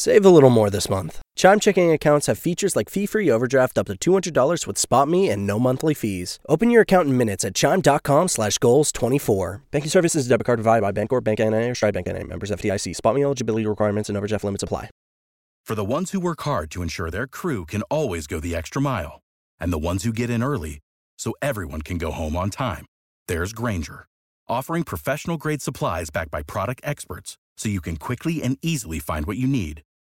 Save a little more this month. Chime checking accounts have features like fee-free overdraft up to $200 with SpotMe and no monthly fees. Open your account in minutes at chime.com slash goals 24. Banking services debit card provided by Bancorp, Bank NA, or Stride Bank NA. Members FDIC. SpotMe eligibility requirements and overdraft limits apply. For the ones who work hard to ensure their crew can always go the extra mile, and the ones who get in early so everyone can go home on time, there's Grainger, offering professional-grade supplies backed by product experts so you can quickly and easily find what you need.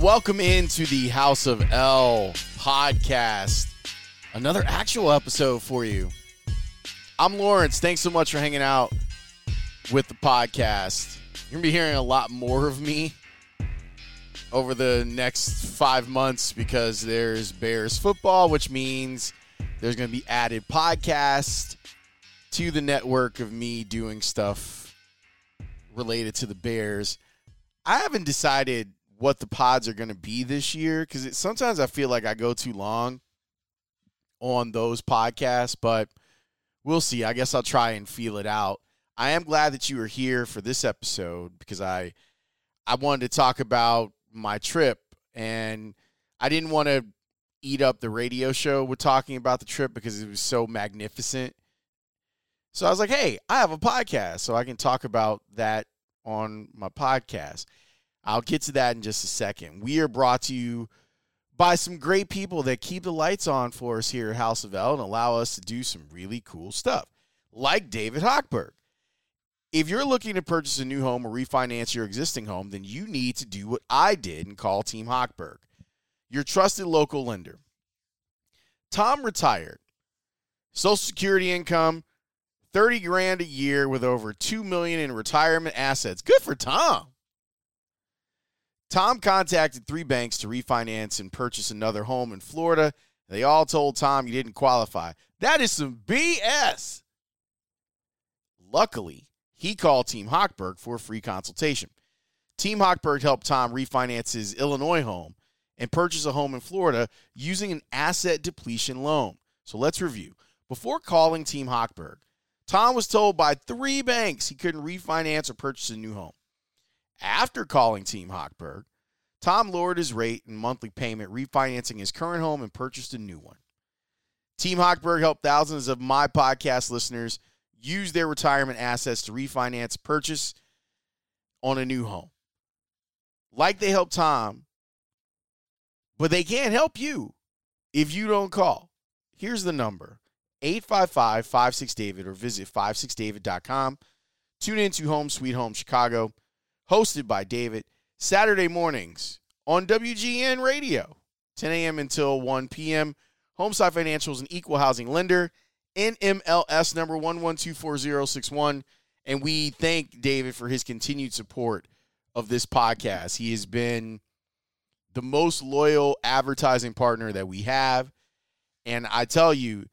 Welcome into the House of L podcast. Another actual episode for you. I'm Lawrence. Thanks so much for hanging out with the podcast. You're going to be hearing a lot more of me over the next five months because there's Bears football, which means there's going to be added podcast to the network of me doing stuff related to the Bears. I haven't decided what the pods are going to be this year because sometimes I feel like I go too long on those podcasts, but we'll see. I guess I'll try and feel it out. I am glad that you are here for this episode because I I wanted to talk about my trip and I didn't want to eat up the radio show with talking about the trip because it was so magnificent. So I was like, "Hey, I have a podcast so I can talk about that on my podcast." I'll get to that in just a second. We are brought to you by some great people that keep the lights on for us here at House of L and allow us to do some really cool stuff, like David Hochberg. If you're looking to purchase a new home or refinance your existing home, then you need to do what I did and call Team Hochberg, your trusted local lender. Tom retired, Social Security income, 30 grand a year with over 2 million in retirement assets. Good for Tom. Tom contacted three banks to refinance and purchase another home in Florida. They all told Tom he didn't qualify. That is some BS. Luckily, he called Team Hochberg for a free consultation. Team Hochberg helped Tom refinance his Illinois home and purchase a home in Florida using an asset depletion loan. So let's review. Before calling Team Hochberg, Tom was told by three banks he couldn't refinance or purchase a new home. After calling Team Hochberg, Tom lowered his rate and monthly payment, refinancing his current home and purchased a new one. Team Hochberg helped thousands of my podcast listeners use their retirement assets to refinance purchase on a new home. Like they helped Tom, but they can't help you if you don't call. Here's the number 855 56 David or visit 56david.com. Tune in to Home Sweet Home Chicago, hosted by David, Saturday mornings on WGN Radio, 10 a.m. until 1 p.m. Homeside Financial is an equal housing lender, NMLS number 1124061. And we thank David for his continued support of this podcast. He has been the most loyal advertising partner that we have. And I tell you,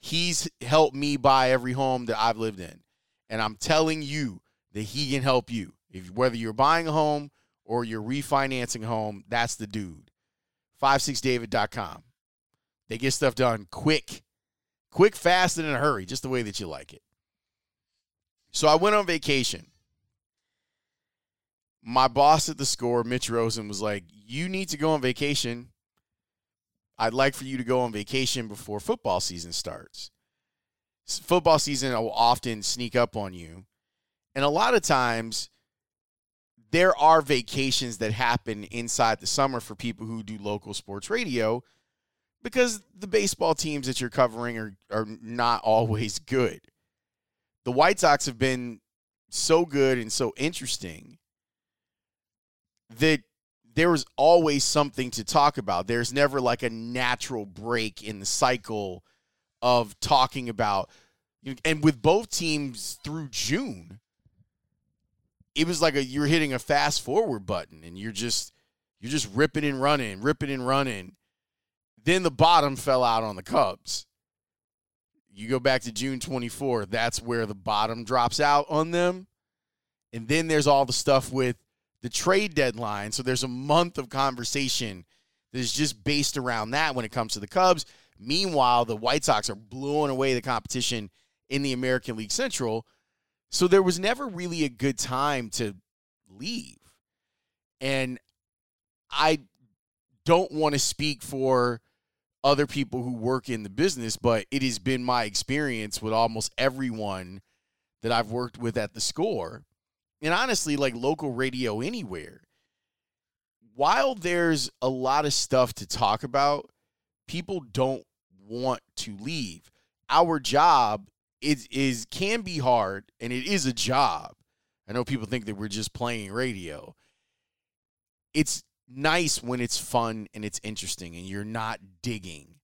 he's helped me buy every home that I've lived in. And I'm telling you that he can help you. If whether you're buying a home or you're refinancing a home, that's the dude. 56david.com. They get stuff done quick, quick, fast, and in a hurry, just the way that you like it. So I went on vacation. My boss at the score, Mitch Rosen, was like, You need to go on vacation. I'd like for you to go on vacation before football season starts. Football season will often sneak up on you. And a lot of times, there are vacations that happen inside the summer for people who do local sports radio because the baseball teams that you're covering are, are not always good. The White Sox have been so good and so interesting that there was always something to talk about. There's never like a natural break in the cycle of talking about. And with both teams through June, it was like a you're hitting a fast forward button and you're just You're just ripping and running, ripping and running. Then the bottom fell out on the Cubs. You go back to June 24, that's where the bottom drops out on them. And then there's all the stuff with the trade deadline. So there's a month of conversation that is just based around that when it comes to the Cubs. Meanwhile, the White Sox are blowing away the competition in the American League Central. So there was never really a good time to leave. And I don't want to speak for other people who work in the business, but it has been my experience with almost everyone that I've worked with at the score. And honestly, like local radio anywhere. While there's a lot of stuff to talk about, people don't want to leave. Our job is is can be hard and it is a job. I know people think that we're just playing radio. It's nice when it's fun and it's interesting and you're not digging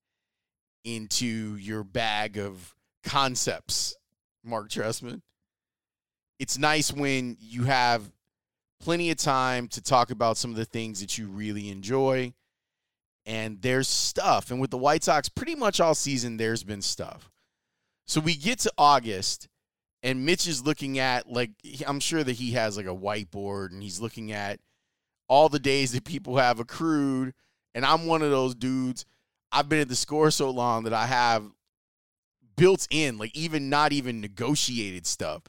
into your bag of concepts, Marc Trestman. It's nice when you have plenty of time to talk about some of the things that you really enjoy. And there's stuff. And with the White Sox, pretty much all season, there's been stuff. So we get to August, and Mitch is looking at, like, I'm sure that he has like a whiteboard and he's looking at all the days that people have accrued. And I'm one of those dudes. I've been at the score so long that I have built in, like even not even negotiated stuff,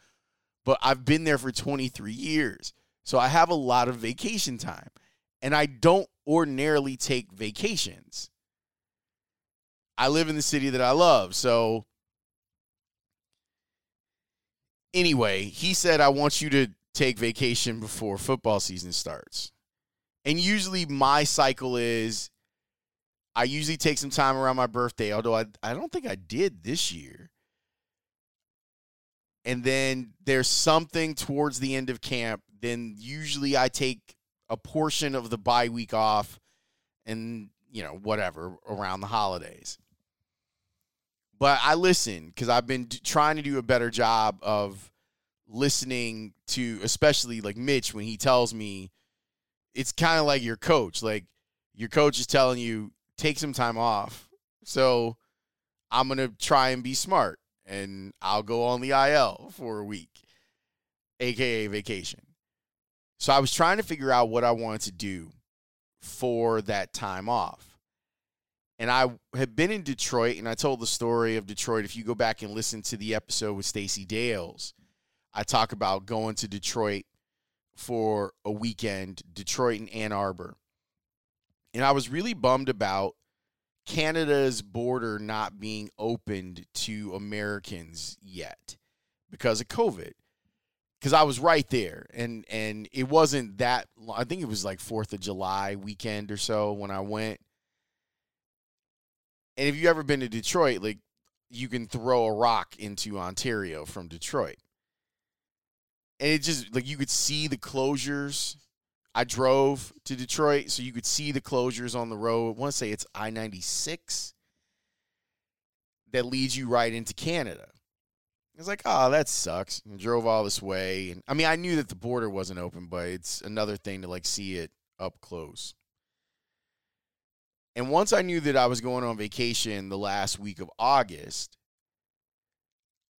but I've been there for 23 years. So I have a lot of vacation time. And I don't ordinarily take vacations. I live in the city that I love. So anyway, he said, I want you to take vacation before football season starts. And usually my cycle is I usually take some time around my birthday, although I, I don't think I did this year. And then there's something towards the end of camp. Then usually I take a portion of the bye week off and, you know, whatever around the holidays. But I listen because I've been trying to do a better job of listening to, especially like Mitch when he tells me it's kind of like your coach. Like your coach is telling you, take some time off. So I'm going to try and be smart and I'll go on the IL for a week, aka vacation. So I was trying to figure out what I wanted to do for that time off. And I had been in Detroit and I told the story of Detroit. If you go back and listen to the episode with Stacey Dales, I talk about going to Detroit for a weekend, Detroit and Ann Arbor. And I was really bummed about Canada's border not being opened to Americans yet because of COVID. Because I was right there, and and it wasn't that. I think it was like Fourth of July weekend or so when I went. And if you've ever been to Detroit, like you can throw a rock into Ontario from Detroit and it just like you could see the closures. I drove to Detroit, so you could see the closures on the road. I want to say it's I ninety six that leads you right into Canada. It's like, oh, that sucks. And drove all this way, and I mean, I knew that the border wasn't open, but it's another thing to like see it up close. And once I knew that I was going on vacation the last week of August,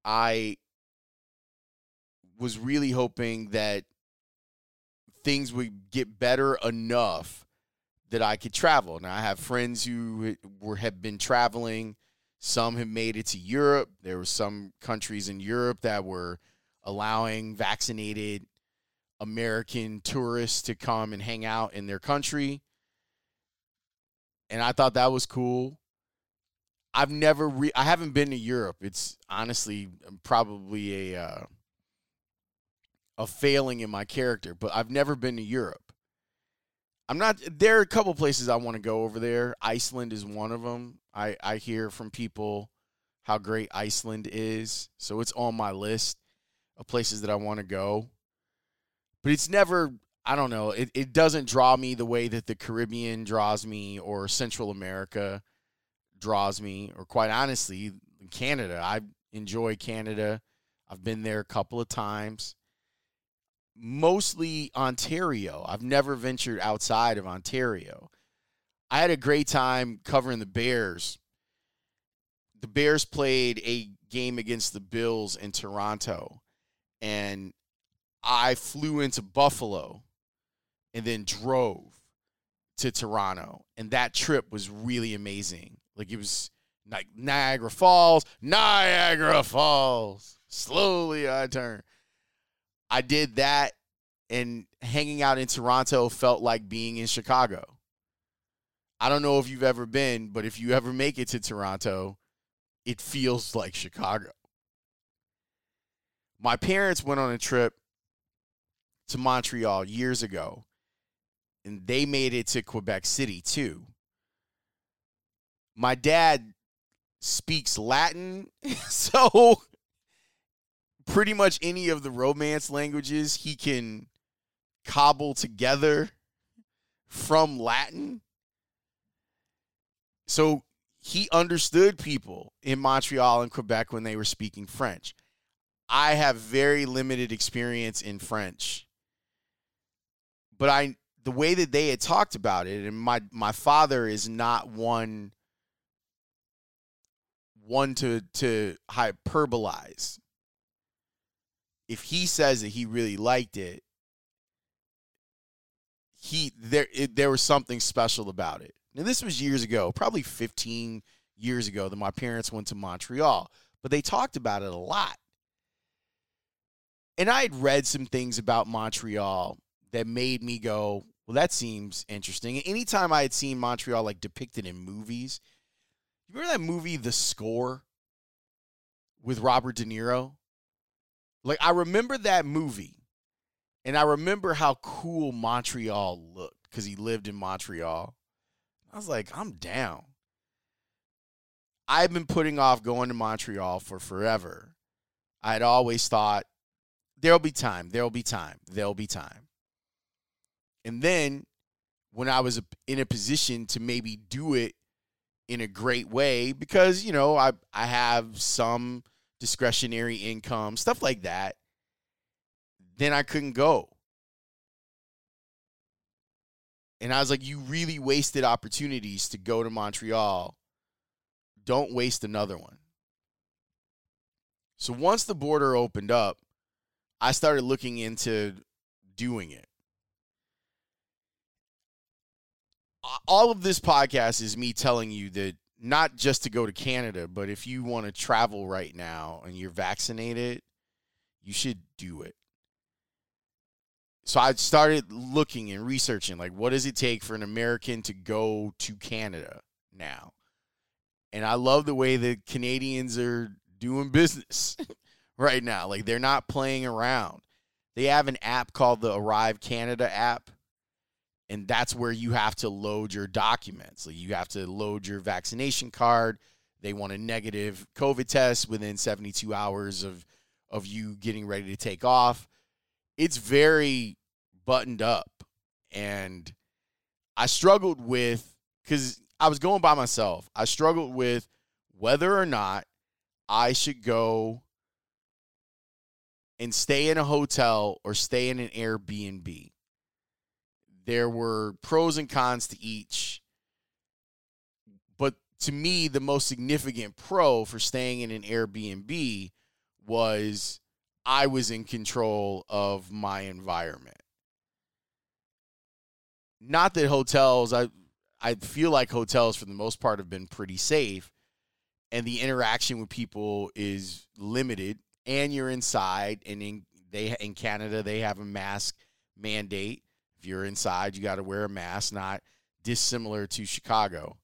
I was really hoping that things would get better enough that I could travel. Now I have friends who were have been traveling. Some have made it to Europe. There were some countries in Europe that were allowing vaccinated American tourists to come and hang out in their country. And I thought that was cool. I've never re- I haven't been to Europe. It's honestly probably a uh, a failing in my character, but I've never been to Europe. I'm not there are a couple places I want to go over there. Iceland is one of them. I I hear from people how great Iceland is, so it's on my list of places that I want to go. But it's never I don't know, it it doesn't draw me the way that the Caribbean draws me or Central America draws me or quite honestly, Canada. I enjoy Canada. I've been there a couple of times mostly Ontario. I've never ventured outside of Ontario. I had a great time covering the Bears. The Bears played a game against the Bills in Toronto, and I flew into Buffalo and then drove to Toronto. And that trip was really amazing. Like it was like Niagara Falls, Niagara Falls. Slowly I turn. I did that and hanging out in Toronto felt like being in Chicago. I don't know if you've ever been, but if you ever make it to Toronto, it feels like Chicago. My parents went on a trip to Montreal years ago, and they made it to Quebec City too. My dad speaks Latin, so pretty much any of the romance languages he can cobble together from Latin. So he understood people in Montreal and Quebec when they were speaking French. I have very limited experience in French. But I the way that they had talked about it and my my father is not one one to to hyperbolize. If he says that he really liked it, he there it, there was something special about it. Now this was years ago, probably 15 years ago that my parents went to Montreal, but they talked about it a lot. And I had read some things about Montreal that made me go, well, that seems interesting. Anytime I had seen Montreal like depicted in movies, you remember that movie The Score with Robert De Niro? Like I remember that movie and I remember how cool Montreal looked because he lived in Montreal. I was like, I'm down. I've been putting off going to Montreal for forever. I'd always thought there'll be time, there'll be time, there'll be time. And then when I was in a position to maybe do it in a great way, because, you know, I, I have some discretionary income, stuff like that then I couldn't go. And I was like, you really wasted opportunities to go to Montreal. Don't waste another one. So once the border opened up, I started looking into doing it. All of this podcast is me telling you that not just to go to Canada, but if you want to travel right now and you're vaccinated, you should do it so I started looking and researching like what does it take for an American to go to Canada now? And I love the way the Canadians are doing business right now. Like they're not playing around. They have an app called the Arrive Canada app. And that's where you have to load your documents. Like you have to load your vaccination card. They want a negative COVID test within 72 hours of of you getting ready to take off. It's very buttoned up. And I struggled with, because I was going by myself, I struggled with whether or not I should go and stay in a hotel or stay in an Airbnb. There were pros and cons to each. But to me, the most significant pro for staying in an Airbnb was I was in control of my environment not that hotels I I feel like hotels for the most part have been pretty safe and the interaction with people is limited and you're inside and in they in Canada they have a mask mandate. If you're inside, you got to wear a mask, not dissimilar to Chicago.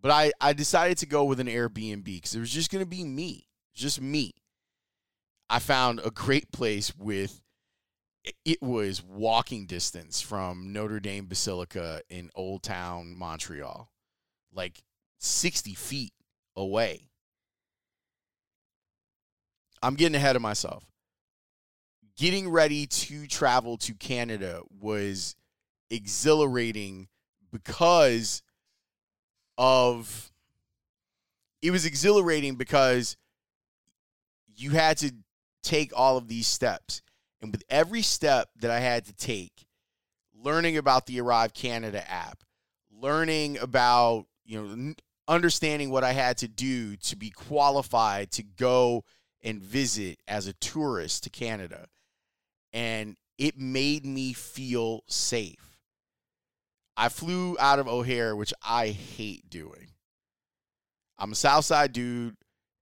But I I decided to go with an Airbnb cuz it was just going to be me, just me. I found a great place with it was walking distance from Notre Dame Basilica in Old Town, Montreal, like 60 feet away. I'm getting ahead of myself. Getting ready to travel to Canada was exhilarating because of it was exhilarating because you had to take all of these steps And with every step that I had to take, learning about the Arrive Canada app, learning about, you know, understanding what I had to do to be qualified to go and visit as a tourist to Canada. And it made me feel safe. I flew out of O'Hare, which I hate doing. I'm a Southside dude,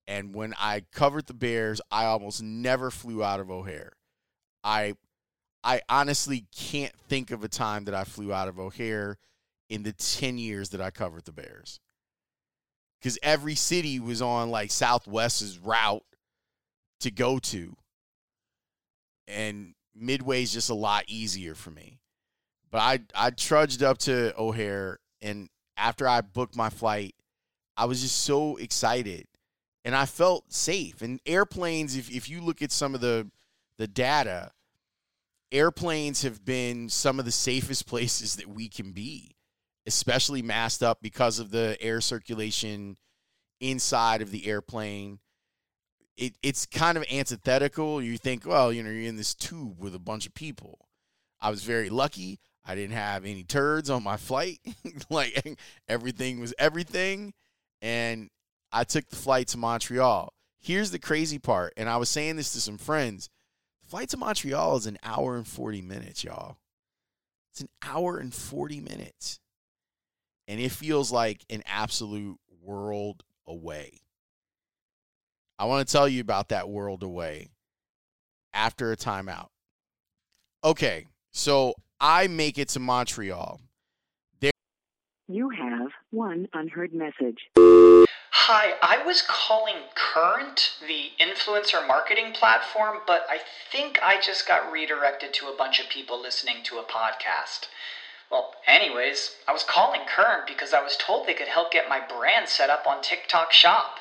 and when I covered the Bears, I almost never flew out of O'Hare. I I honestly can't think of a time that I flew out of O'Hare in the 10 years that I covered the Bears. Cuz every city was on like Southwest's route to go to. And Midway's just a lot easier for me. But I I trudged up to O'Hare and after I booked my flight, I was just so excited and I felt safe. And airplanes, if, if you look at some of the the data, airplanes have been some of the safest places that we can be, especially masked up because of the air circulation inside of the airplane. It, it's kind of antithetical. You think, well, you know, you're in this tube with a bunch of people. I was very lucky. I didn't have any turds on my flight. like everything was everything. And I took the flight to Montreal. Here's the crazy part, and I was saying this to some friends. The flight to Montreal is an hour and 40 minutes, y'all. It's an hour and 40 minutes. And it feels like an absolute world away. I want to tell you about that world away after a timeout. Okay, so I make it to Montreal. There- you have one unheard message. Hi, I was calling Current, the influencer marketing platform, but I think I just got redirected to a bunch of people listening to a podcast. Well, anyways, I was calling Current because I was told they could help get my brand set up on TikTok Shop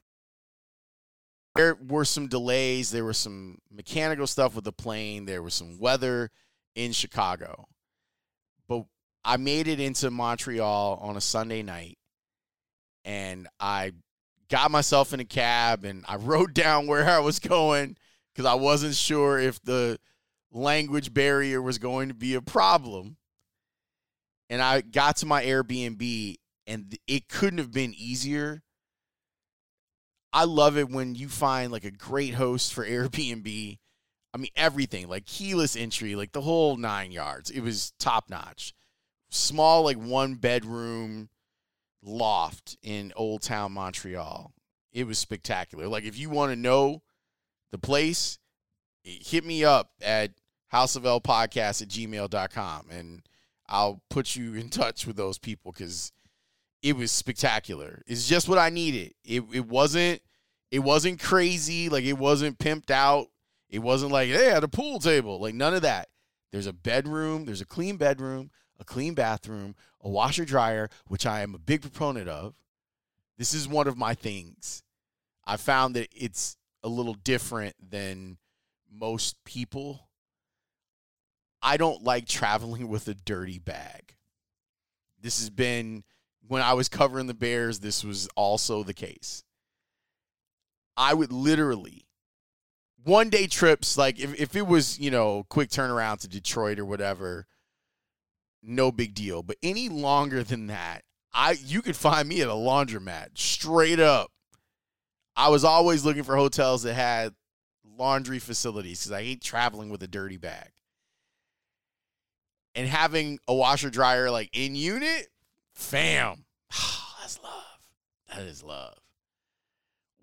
There were some delays. There was some mechanical stuff with the plane. There was some weather in Chicago. But I made it into Montreal on a Sunday night and I got myself in a cab and I wrote down where I was going because I wasn't sure if the language barrier was going to be a problem. And I got to my Airbnb, and it couldn't have been easier. I love it when you find like a great host for Airbnb. I mean, everything like keyless entry, like the whole nine yards. It was top notch. Small, like one bedroom loft in Old Town Montreal. It was spectacular. Like, if you want to know the place, hit me up at houseofl podcast at gmail.com and I'll put you in touch with those people because it was spectacular. It's just what I needed. It it wasn't it wasn't crazy, like it wasn't pimped out. It wasn't like, hey, at a pool table. Like none of that. There's a bedroom, there's a clean bedroom, a clean bathroom, a washer dryer, which I am a big proponent of. This is one of my things. I found that it's a little different than most people. I don't like traveling with a dirty bag. This has been when I was covering the Bears, this was also the case. I would literally one day trips, like if, if it was, you know, quick turnaround to Detroit or whatever, no big deal. But any longer than that, I you could find me at a laundromat straight up. I was always looking for hotels that had laundry facilities because I hate traveling with a dirty bag. And having a washer dryer like in unit, fam, That's love. That is love.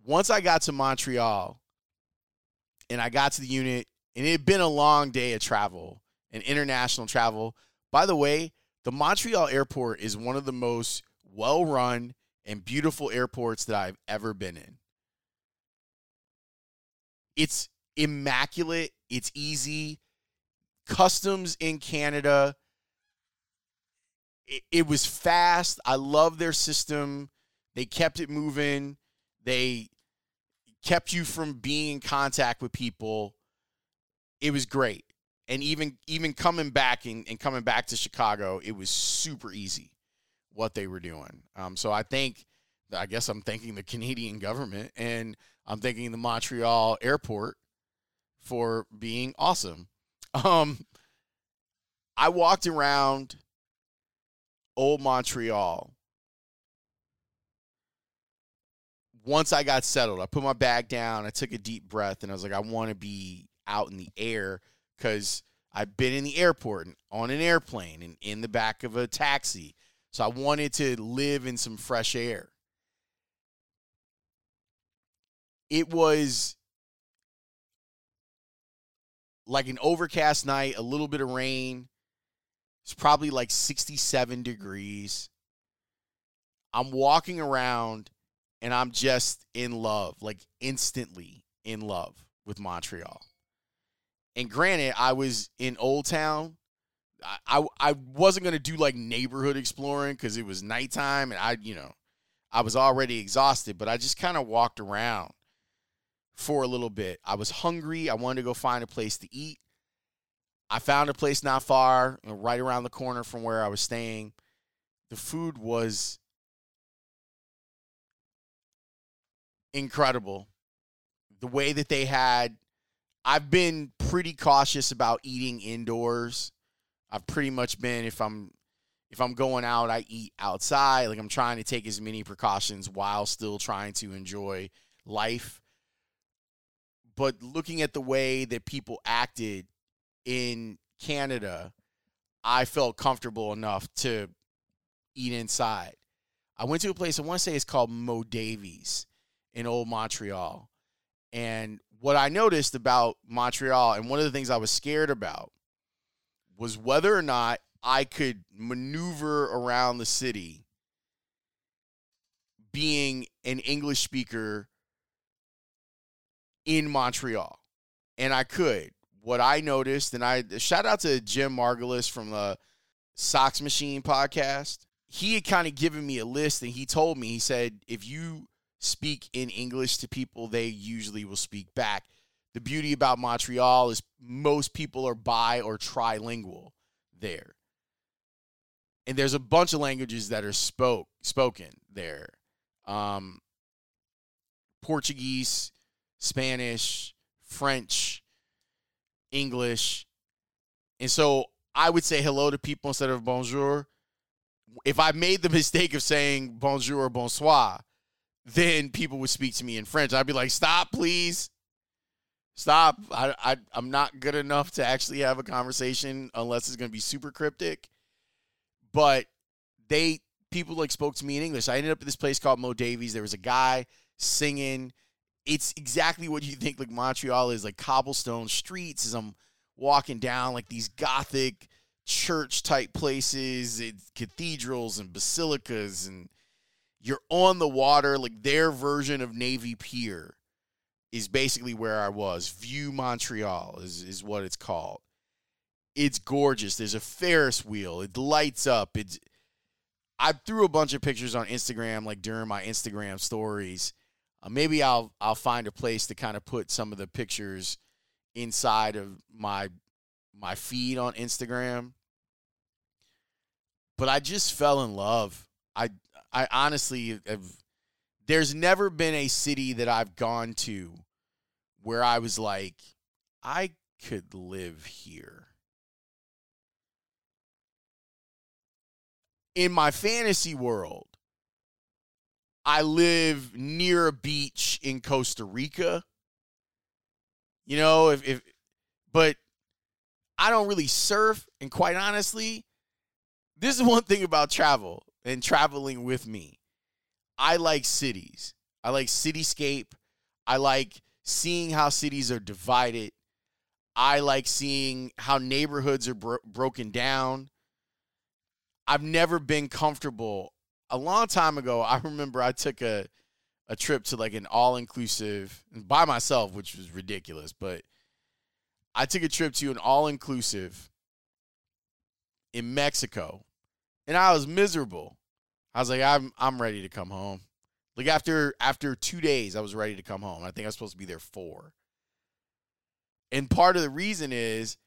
Once I got to Montreal and I got to the unit, and it had been a long day of travel and international travel. By the way, the Montreal airport is one of the most well run and beautiful airports that I've ever been in. It's immaculate, it's easy. Customs in Canada, it, it was fast. I love their system. They kept it moving. They kept you from being in contact with people. It was great. And even even coming back and, and coming back to Chicago, it was super easy what they were doing. Um, so I think I guess I'm thanking the Canadian government and I'm thanking the Montreal airport for being awesome. Um, I walked around old Montreal once I got settled, I put my bag down, I took a deep breath, and I was like, I want to be out in the air because I've been in the airport and on an airplane and in the back of a taxi. So I wanted to live in some fresh air. It was like an overcast night, a little bit of rain. It's probably like 67 degrees. I'm walking around and I'm just in love, like instantly in love with Montreal. And granted, I was in Old Town. I, I, I wasn't gonna do like neighborhood exploring because it was nighttime and I, you know, I was already exhausted, but I just kind of walked around for a little bit. I was hungry. I wanted to go find a place to eat. I found a place not far, uh, right around the corner from where I was staying. The food was incredible. The way that they had, I've been pretty cautious about eating indoors. I've pretty much been if I'm if I'm going out, I eat outside. Like I'm trying to take as many precautions while still trying to enjoy life. But looking at the way that people acted in Canada, I felt comfortable enough to eat inside. I went to a place I want to say it's called Mo Davies in old Montreal. And what I noticed about Montreal, and one of the things I was scared about, was whether or not I could maneuver around the city being an English speaker in Montreal. And I could. What I noticed, and I shout out to Jim Margalus from the Sox Machine podcast. He had kind of given me a list and he told me, he said, if you speak in English to people, they usually will speak back. The beauty about Montreal is most people are bi or trilingual there. And there's a bunch of languages that are spoke spoken there. Um, Portuguese, Spanish, French, English. And so I would say hello to people instead of bonjour. If I made the mistake of saying bonjour or bonsoir, then people would speak to me in French. I'd be like, stop, please. Stop. I, I, I'm not good enough to actually have a conversation unless it's going to be super cryptic. But they, people like spoke to me in English. I ended up at this place called Mo Davies. There was a guy singing. It's exactly what you think like Montreal is like cobblestone streets as I'm walking down like these gothic church type places, eh, cathedrals and basilicas and you're on the water, like their version of Navy Pier is basically where I was. Vieux Montreal is, is what it's called. It's gorgeous. There's a Ferris wheel. It lights up. It's I threw a bunch of pictures on Instagram, like during my Instagram stories. Uh, maybe I'll I'll find a place to kind of put some of the pictures inside of my my feed on Instagram. But I just fell in love. I I honestly have. There's never been a city that I've gone to where I was like, I could live here. In my fantasy world, I live near a beach in Costa Rica. You know, if, if but I don't really surf, and quite honestly, this is one thing about travel and traveling with me I like cities. I like cityscape. I like seeing how cities are divided. I like seeing how neighborhoods are bro- broken down. I've never been comfortable. A long time ago, I remember I took a a trip to like an all inclusive by myself, which was ridiculous, but I took a trip to an all inclusive in Mexico and I was miserable. I was like, I'm I'm ready to come home. Like after after two days, I was ready to come home. I think I was supposed to be there four. And part of the reason is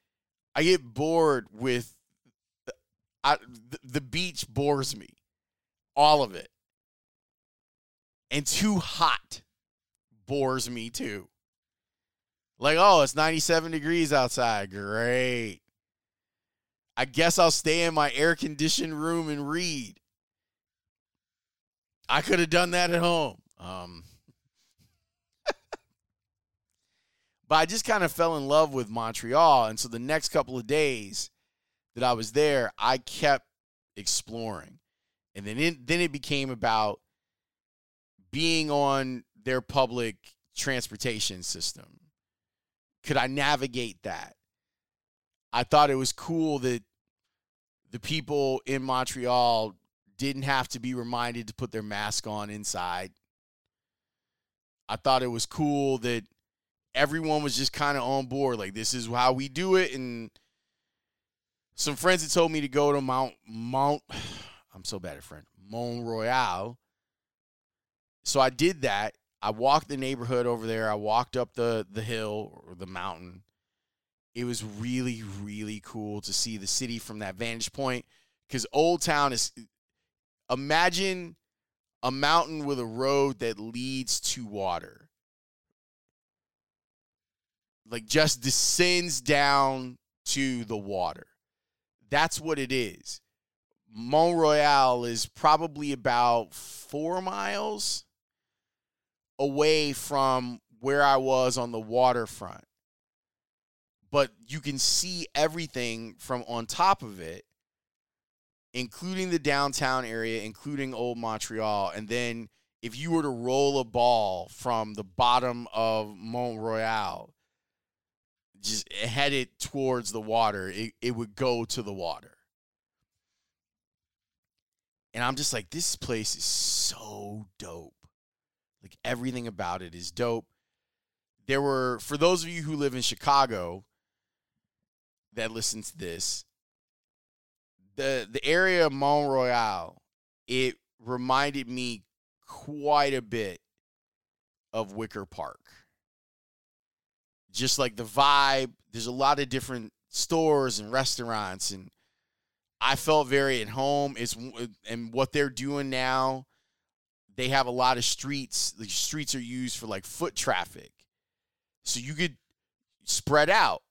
I get bored with I, the, the beach bores me. All of it. And too hot bores me too. Like, oh, it's 97 degrees outside. Great. I guess I'll stay in my air conditioned room and read. I could have done that at home. Um, but I just kind of fell in love with Montreal. And so the next couple of days that I was there, I kept exploring. And then it, then it became about being on their public transportation system. Could I navigate that? I thought it was cool that the people in Montreal didn't have to be reminded to put their mask on inside. I thought it was cool that everyone was just kind of on board. Like, this is how we do it. And some friends had told me to go to Mount, Mount, I'm so bad at French, Mont Royal. So I did that. I walked the neighborhood over there. I walked up the, the hill or the mountain it was really really cool to see the city from that vantage point because old town is imagine a mountain with a road that leads to water like just descends down to the water that's what it is mont royal is probably about four miles away from where i was on the waterfront but you can see everything from on top of it, including the downtown area, including Old Montreal. And then if you were to roll a ball from the bottom of Mont Royal, just headed towards the water, it, it would go to the water. And I'm just like, this place is so dope. Like everything about it is dope. There were, for those of you who live in Chicago, that listen to this, the the area of Mont Royal, it reminded me quite a bit of Wicker Park. Just like the vibe, there's a lot of different stores and restaurants and I felt very at home. It's and what they're doing now, they have a lot of streets. The streets are used for like foot traffic. So you could spread out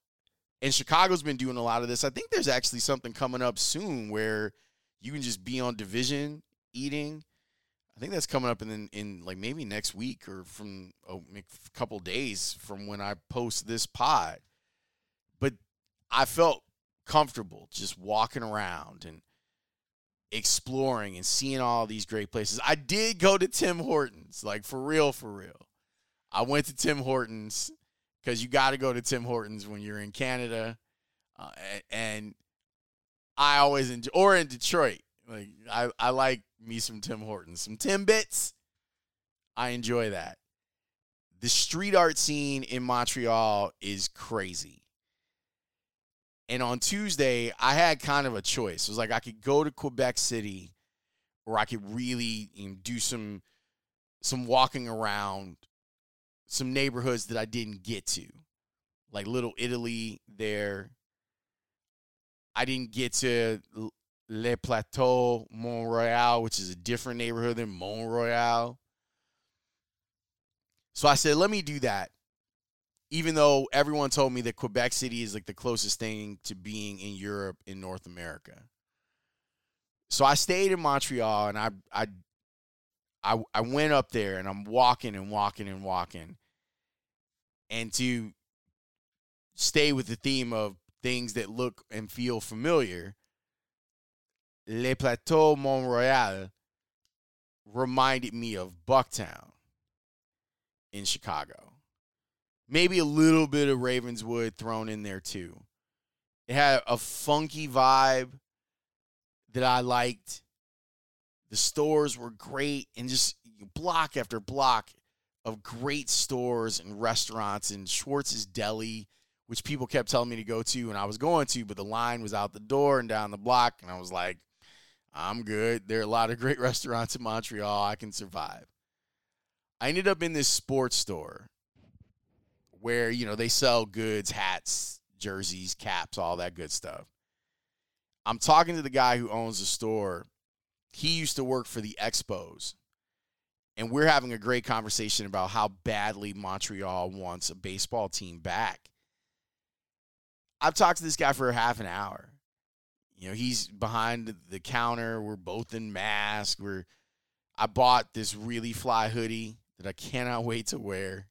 and Chicago's been doing a lot of this. I think there's actually something coming up soon where you can just be on division eating. I think that's coming up in in like maybe next week or from a couple days from when I post this pod. But I felt comfortable just walking around and exploring and seeing all these great places. I did go to Tim Hortons, like for real, for real. I went to Tim Hortons because you got to go to Tim Hortons when you're in Canada, uh, and I always enjoy or in Detroit. Like I, I like me some Tim Hortons, some Timbits. I enjoy that. The street art scene in Montreal is crazy. And on Tuesday, I had kind of a choice. It was like I could go to Quebec City, or I could really you know, do some some walking around some neighborhoods that I didn't get to, like Little Italy there. I didn't get to Le Plateau, Mont Royal, which is a different neighborhood than Mont Royal. So I said, let me do that. Even though everyone told me that Quebec City is like the closest thing to being in Europe in North America. So I stayed in Montreal and I I I, I went up there and I'm walking and walking and walking and to stay with the theme of things that look and feel familiar, Le Plateau Mont Royal reminded me of Bucktown in Chicago. Maybe a little bit of Ravenswood thrown in there too. It had a funky vibe that I liked. The stores were great and just block after block of great stores and restaurants and Schwartz's Deli, which people kept telling me to go to and I was going to, but the line was out the door and down the block and I was like, I'm good. There are a lot of great restaurants in Montreal. I can survive. I ended up in this sports store where, you know, they sell goods, hats, jerseys, caps, all that good stuff. I'm talking to the guy who owns the store. He used to work for the Expos. And we're having a great conversation about how badly Montreal wants a baseball team back. I've talked to this guy for half an hour. You know, he's behind the counter. We're both in masks. We're I bought this really fly hoodie that I cannot wait to wear.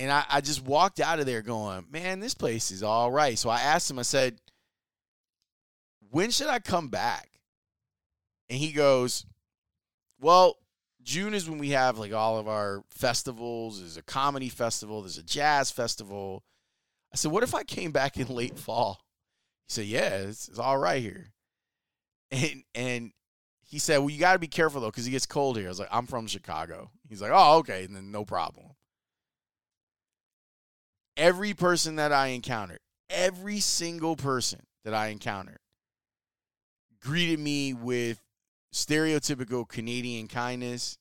And I, I just walked out of there going, man, this place is all right. So I asked him, I said, when should I come back? And he goes, well, June is when we have like all of our festivals. There's a comedy festival, there's a jazz festival. I said, what if I came back in late fall? He said, yeah, it's, it's all right here. And, and he said, well, you got to be careful though, because it gets cold here. I was like, I'm from Chicago. He's like, oh, okay. And then no problem every person that I encountered, every single person that I encountered, greeted me with stereotypical Canadian kindness.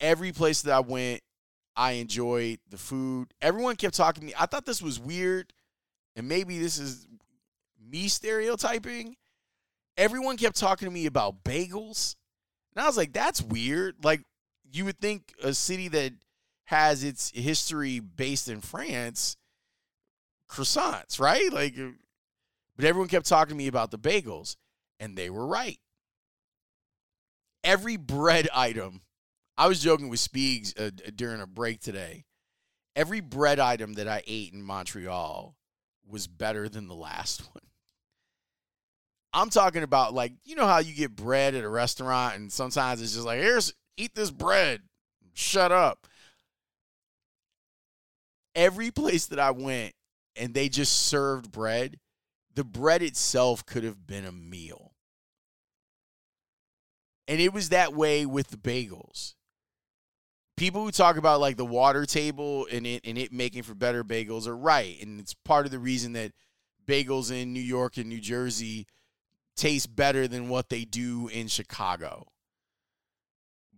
Every place that I went, I enjoyed the food. Everyone kept talking to me. I thought this was weird, and maybe this is me stereotyping. Everyone kept talking to me about bagels. And I was like, that's weird. Like, you would think a city that has its history based in France, croissants, right? Like, uh, but everyone kept talking to me about the bagels, and they were right. Every bread item, I was joking with Speegs uh, during a break today. Every bread item that I ate in Montreal was better than the last one. I'm talking about like you know how you get bread at a restaurant and sometimes it's just like here's eat this bread. Shut up every place that I went and they just served bread, the bread itself could have been a meal. And it was that way with the bagels. People who talk about like the water table and it and it making for better bagels are right. And it's part of the reason that bagels in New York and New Jersey taste better than what they do in Chicago.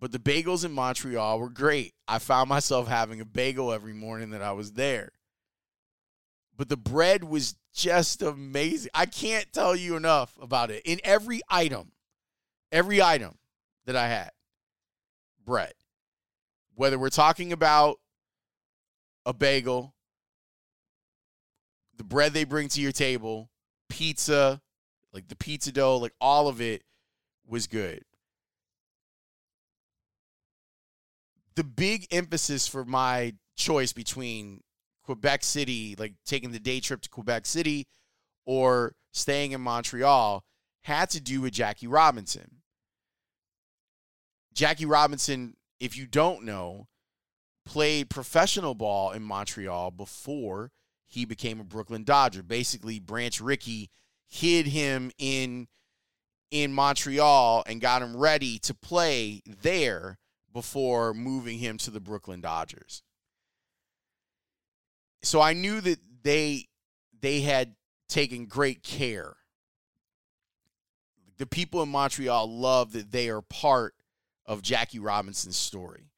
But the bagels in Montreal were great. I found myself having a bagel every morning that I was there. But the bread was just amazing. I can't tell you enough about it. In every item, every item that I had, bread. Whether we're talking about a bagel, the bread they bring to your table, pizza, like the pizza dough, like all of it was good. The big emphasis for my choice between Quebec City, like taking the day trip to Quebec City or staying in Montreal, had to do with Jackie Robinson. Jackie Robinson, if you don't know, played professional ball in Montreal before he became a Brooklyn Dodger. Basically, Branch Rickey hid him in in Montreal and got him ready to play there before moving him to the Brooklyn Dodgers. So I knew that they they had taken great care. The people in Montreal love that they are part of Jackie Robinson's story.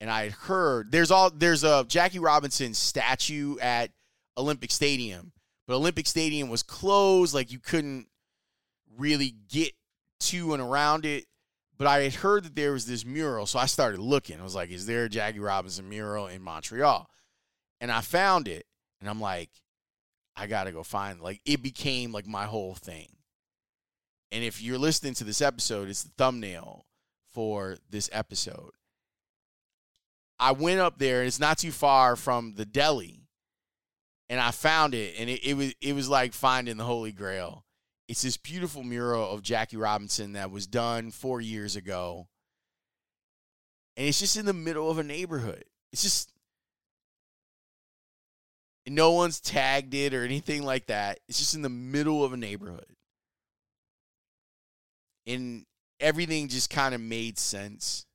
And I had heard there's all there's a Jackie Robinson statue at Olympic Stadium, but Olympic Stadium was closed, like you couldn't really get to and around it but I had heard that there was this mural, so I started looking. I was like, "Is there a Jackie Robinson mural in Montreal?" And I found it, and I'm like, "I gotta go find." Like it became like my whole thing. And if you're listening to this episode, it's the thumbnail for this episode. I went up there, and it's not too far from the deli, and I found it, and it, it was it was like finding the Holy Grail. It's this beautiful mural of Jackie Robinson that was done four years ago. And it's just in the middle of a neighborhood. It's just no one's tagged it or anything like that. It's just in the middle of a neighborhood. And everything just kind of made sense.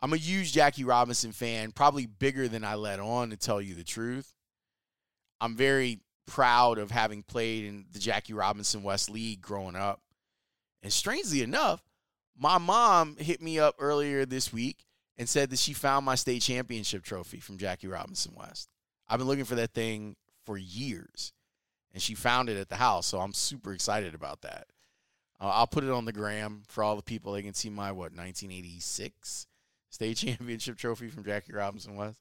I'm a huge Jackie Robinson fan, probably bigger than I let on to tell you the truth. I'm very proud of having played in the Jackie Robinson West League growing up. And strangely enough, my mom hit me up earlier this week and said that she found my state championship trophy from Jackie Robinson West. I've been looking for that thing for years, and she found it at the house. So I'm super excited about that. Uh, I'll put it on the gram for all the people. They can see my what 1986 state championship trophy from Jackie Robinson West.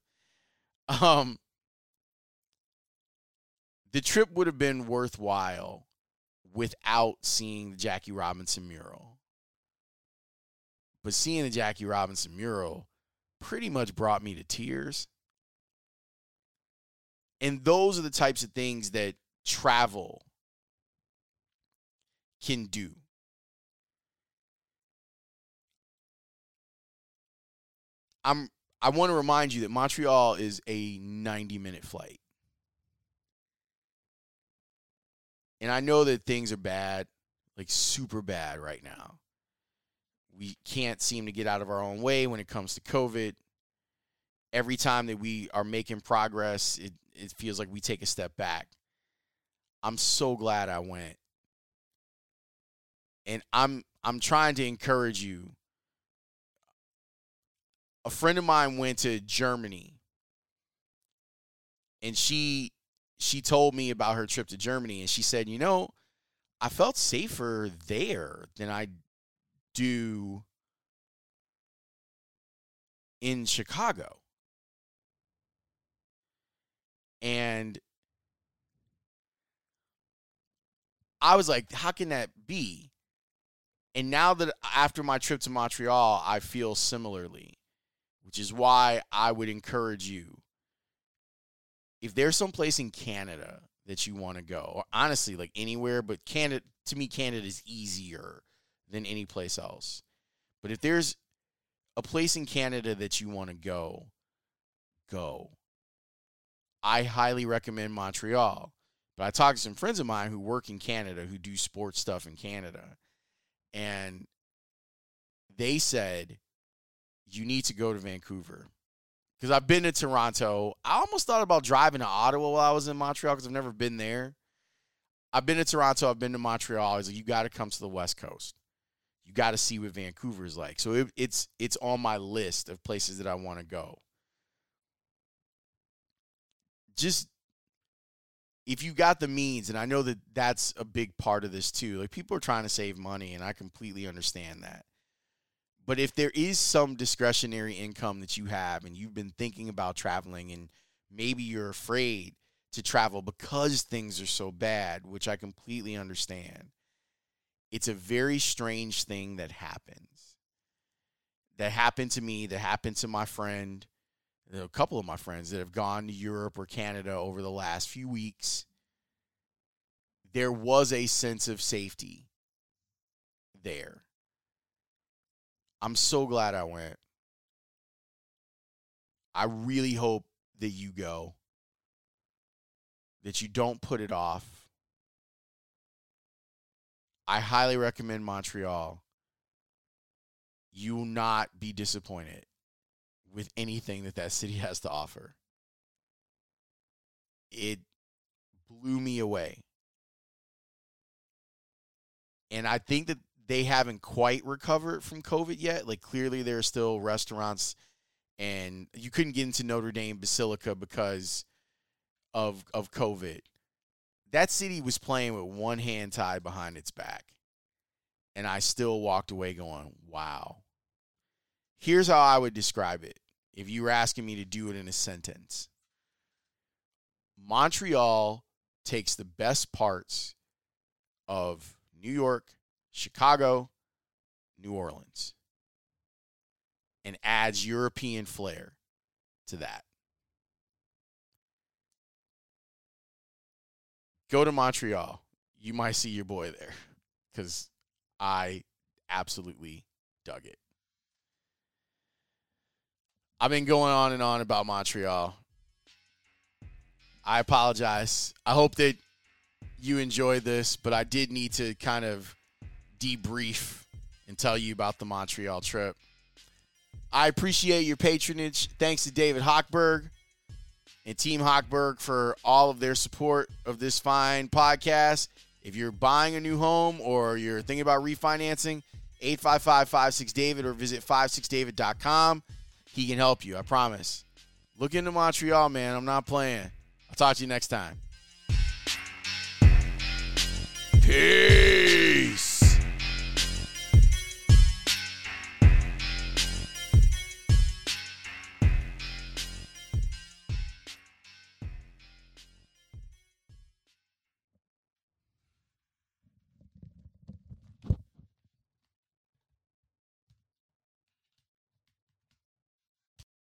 Um, the trip would have been worthwhile without seeing the Jackie Robinson mural. But seeing the Jackie Robinson mural pretty much brought me to tears. And those are the types of things that travel can do. I'm I want to remind you that Montreal is a 90 minute flight. And I know that things are bad, like super bad right now. We can't seem to get out of our own way when it comes to COVID. Every time that we are making progress, it, it feels like we take a step back. I'm so glad I went. And I'm I'm trying to encourage you. A friend of mine went to Germany and she she told me about her trip to Germany and she said, "You know, I felt safer there than I do in Chicago." And I was like, how can that be? And now that after my trip to Montreal, I feel similarly, which is why I would encourage you if there's some place in Canada that you want to go, or honestly, like anywhere, but Canada, to me, Canada is easier than any place else. But if there's a place in Canada that you want to go, go. I highly recommend Montreal. But I talked to some friends of mine who work in Canada who do sports stuff in Canada. And they said, you need to go to Vancouver. Because I've been to Toronto. I almost thought about driving to Ottawa while I was in Montreal because I've never been there. I've been to Toronto. I've been to Montreal. I was like, you got to come to the West Coast. You got to see what Vancouver is like. So it, it's it's on my list of places that I want to go. Just if you got the means, and I know that that's a big part of this too. Like people are trying to save money, and I completely understand that. But if there is some discretionary income that you have, and you've been thinking about traveling, and maybe you're afraid to travel because things are so bad, which I completely understand, it's a very strange thing that happens. That happened to me, that happened to my friend a couple of my friends that have gone to Europe or Canada over the last few weeks, there was a sense of safety there. I'm so glad I went. I really hope that you go, that you don't put it off. I highly recommend Montreal. You will not be disappointed with anything that that city has to offer. It blew me away. And I think that they haven't quite recovered from COVID yet. Like clearly there are still restaurants and you couldn't get into Notre Dame Basilica because of of COVID. That city was playing with one hand tied behind its back. And I still walked away going, "Wow." Here's how I would describe it if you were asking me to do it in a sentence. Montreal takes the best parts of New York, Chicago, New Orleans, and adds European flair to that. Go to Montreal. you might see your boy there because I absolutely dug it. I've been going on and on about Montreal. I apologize. I hope that you enjoyed this, but I did need to kind of debrief and tell you about the Montreal trip. I appreciate your patronage. Thanks to David Hochberg and Team Hochberg for all of their support of this fine podcast. If you're buying a new home or you're thinking about refinancing, 855-56-DAVID or visit 56david.com. He can help you, I promise. Look into Montreal, man. I'm not playing. I'll talk to you next time. Peace.